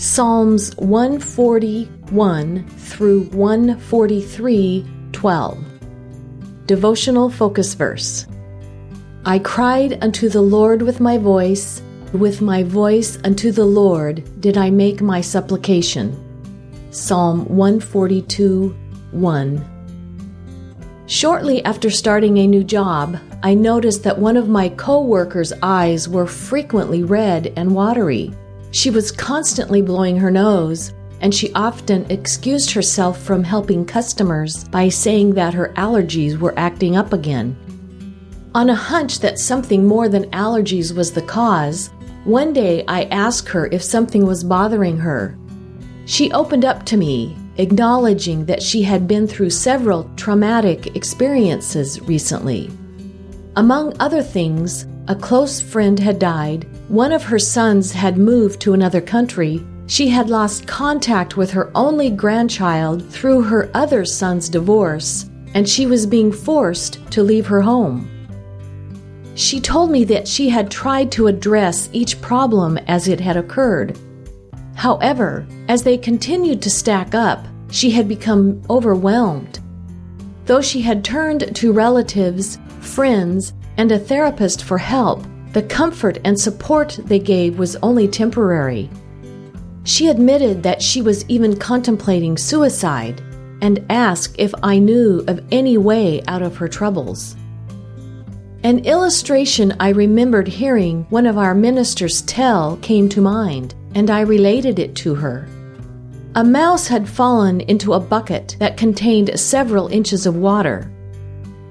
Psalms 141 through 143 12. Devotional Focus Verse I cried unto the Lord with my voice, with my voice unto the Lord did I make my supplication. Psalm 142 1. Shortly after starting a new job, I noticed that one of my co workers' eyes were frequently red and watery. She was constantly blowing her nose, and she often excused herself from helping customers by saying that her allergies were acting up again. On a hunch that something more than allergies was the cause, one day I asked her if something was bothering her. She opened up to me, acknowledging that she had been through several traumatic experiences recently. Among other things, a close friend had died, one of her sons had moved to another country, she had lost contact with her only grandchild through her other son's divorce, and she was being forced to leave her home. She told me that she had tried to address each problem as it had occurred. However, as they continued to stack up, she had become overwhelmed. Though she had turned to relatives, friends, and a therapist for help, the comfort and support they gave was only temporary. She admitted that she was even contemplating suicide and asked if I knew of any way out of her troubles. An illustration I remembered hearing one of our ministers tell came to mind, and I related it to her. A mouse had fallen into a bucket that contained several inches of water.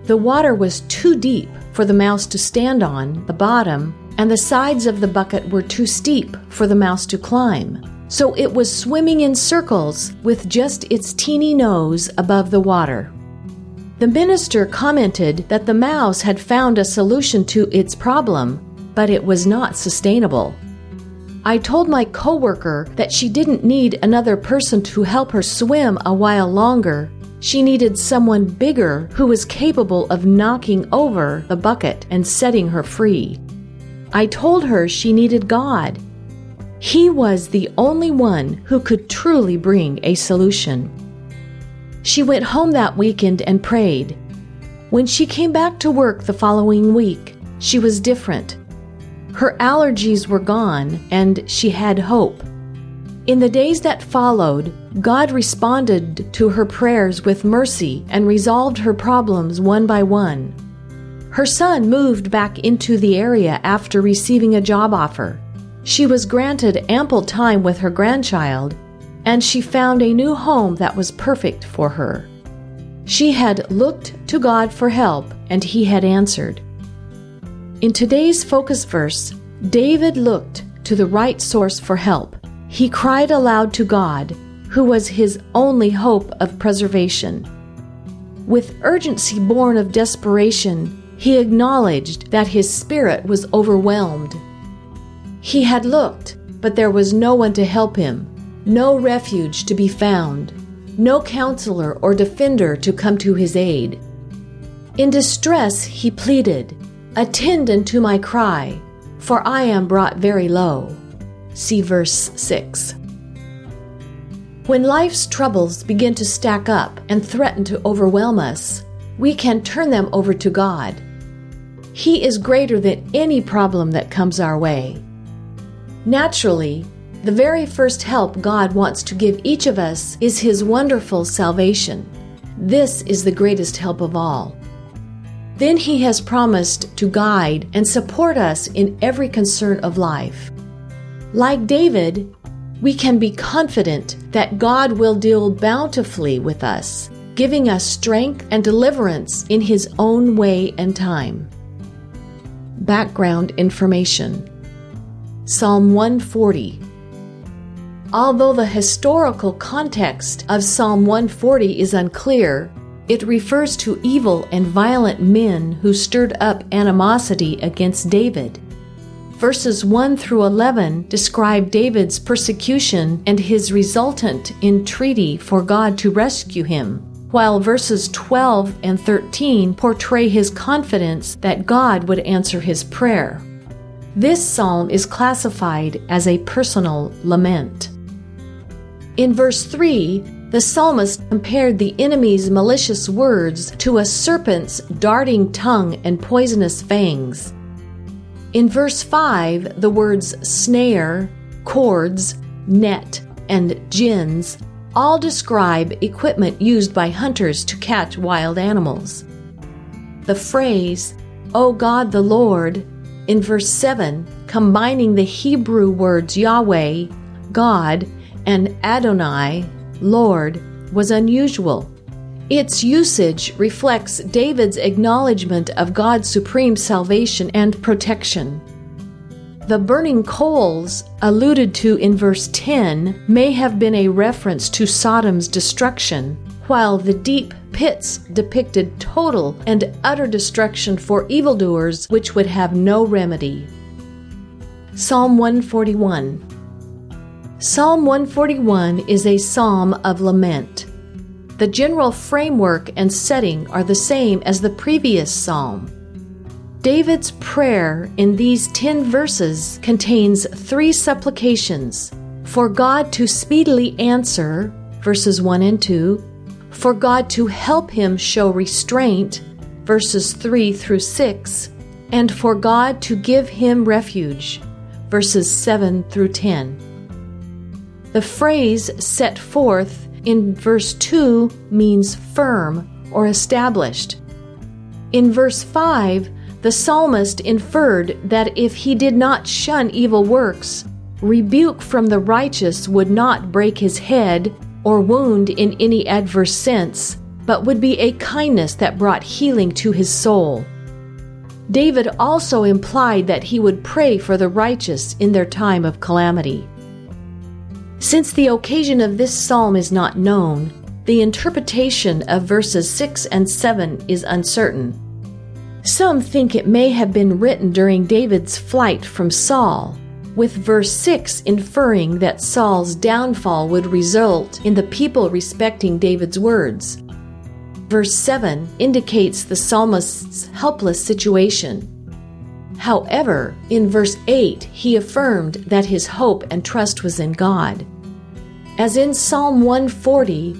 The water was too deep for the mouse to stand on the bottom, and the sides of the bucket were too steep for the mouse to climb. So it was swimming in circles with just its teeny nose above the water. The minister commented that the mouse had found a solution to its problem, but it was not sustainable. I told my coworker that she didn't need another person to help her swim a while longer she needed someone bigger who was capable of knocking over the bucket and setting her free. I told her she needed God. He was the only one who could truly bring a solution. She went home that weekend and prayed. When she came back to work the following week, she was different. Her allergies were gone and she had hope. In the days that followed, God responded to her prayers with mercy and resolved her problems one by one. Her son moved back into the area after receiving a job offer. She was granted ample time with her grandchild, and she found a new home that was perfect for her. She had looked to God for help, and He had answered. In today's focus verse, David looked to the right source for help he cried aloud to God, who was his only hope of preservation. With urgency born of desperation, he acknowledged that his spirit was overwhelmed. He had looked, but there was no one to help him, no refuge to be found, no counselor or defender to come to his aid. In distress, he pleaded, Attend unto my cry, for I am brought very low. See verse 6. When life's troubles begin to stack up and threaten to overwhelm us, we can turn them over to God. He is greater than any problem that comes our way. Naturally, the very first help God wants to give each of us is His wonderful salvation. This is the greatest help of all. Then He has promised to guide and support us in every concern of life. Like David, we can be confident that God will deal bountifully with us, giving us strength and deliverance in His own way and time. Background information Psalm 140 Although the historical context of Psalm 140 is unclear, it refers to evil and violent men who stirred up animosity against David. Verses 1 through 11 describe David's persecution and his resultant entreaty for God to rescue him, while verses 12 and 13 portray his confidence that God would answer his prayer. This psalm is classified as a personal lament. In verse 3, the psalmist compared the enemy's malicious words to a serpent's darting tongue and poisonous fangs. In verse 5, the words snare, cords, net, and gins all describe equipment used by hunters to catch wild animals. The phrase, O God the Lord, in verse 7, combining the Hebrew words Yahweh, God, and Adonai, Lord, was unusual. Its usage reflects David's acknowledgement of God's supreme salvation and protection. The burning coals alluded to in verse 10 may have been a reference to Sodom's destruction, while the deep pits depicted total and utter destruction for evildoers which would have no remedy. Psalm 141 Psalm 141 is a psalm of lament. The general framework and setting are the same as the previous psalm. David's prayer in these 10 verses contains three supplications for God to speedily answer, verses 1 and 2, for God to help him show restraint, verses 3 through 6, and for God to give him refuge, verses 7 through 10. The phrase set forth in verse 2 means firm or established. In verse 5, the psalmist inferred that if he did not shun evil works, rebuke from the righteous would not break his head or wound in any adverse sense, but would be a kindness that brought healing to his soul. David also implied that he would pray for the righteous in their time of calamity. Since the occasion of this psalm is not known, the interpretation of verses 6 and 7 is uncertain. Some think it may have been written during David's flight from Saul, with verse 6 inferring that Saul's downfall would result in the people respecting David's words. Verse 7 indicates the psalmist's helpless situation. However, in verse 8, he affirmed that his hope and trust was in God. As in Psalm 140,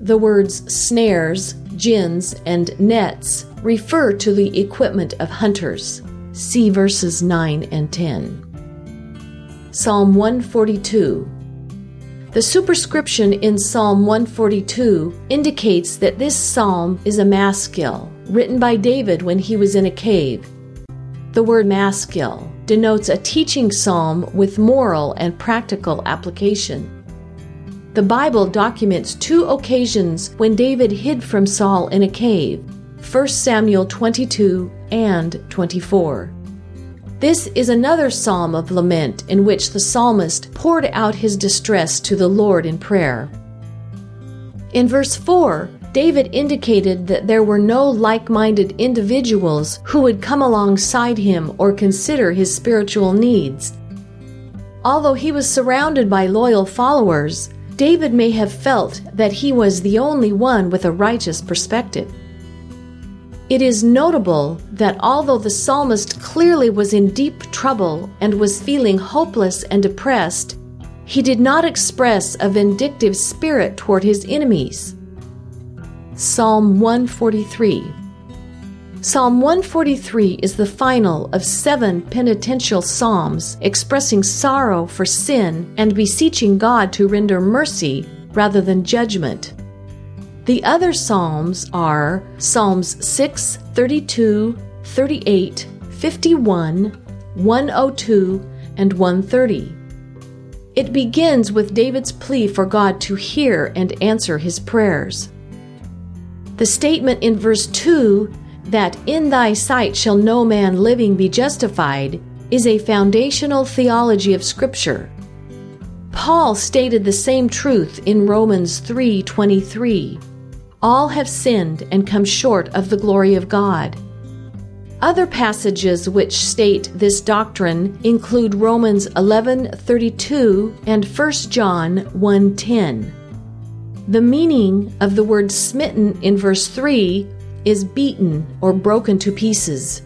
the words snares, gins, and nets refer to the equipment of hunters. See verses 9 and 10. Psalm 142 the superscription in Psalm 142 indicates that this psalm is a maskil, written by David when he was in a cave. The word maskil denotes a teaching psalm with moral and practical application. The Bible documents two occasions when David hid from Saul in a cave 1 Samuel 22 and 24. This is another psalm of lament in which the psalmist poured out his distress to the Lord in prayer. In verse 4, David indicated that there were no like minded individuals who would come alongside him or consider his spiritual needs. Although he was surrounded by loyal followers, David may have felt that he was the only one with a righteous perspective. It is notable that although the psalmist clearly was in deep trouble and was feeling hopeless and depressed, he did not express a vindictive spirit toward his enemies. Psalm 143. Psalm 143 is the final of seven penitential psalms expressing sorrow for sin and beseeching God to render mercy rather than judgment. The other psalms are Psalms 6, 32, 38, 51, 102, and 130. It begins with David's plea for God to hear and answer his prayers. The statement in verse 2 that in thy sight shall no man living be justified is a foundational theology of Scripture. Paul stated the same truth in Romans 3:23. All have sinned and come short of the glory of God. Other passages which state this doctrine include Romans 11:32 and 1 John 1:10. The meaning of the word smitten in verse 3 is beaten or broken to pieces.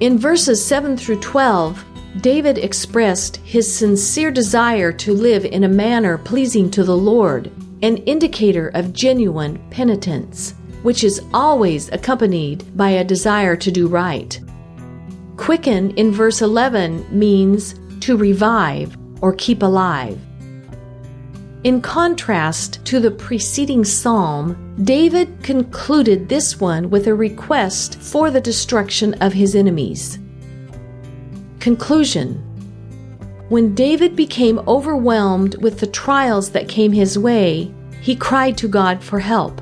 In verses 7 through 12, David expressed his sincere desire to live in a manner pleasing to the Lord, an indicator of genuine penitence, which is always accompanied by a desire to do right. Quicken in verse 11 means to revive or keep alive. In contrast to the preceding psalm, David concluded this one with a request for the destruction of his enemies. Conclusion When David became overwhelmed with the trials that came his way, he cried to God for help.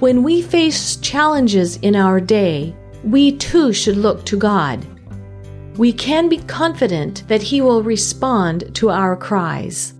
When we face challenges in our day, we too should look to God. We can be confident that He will respond to our cries.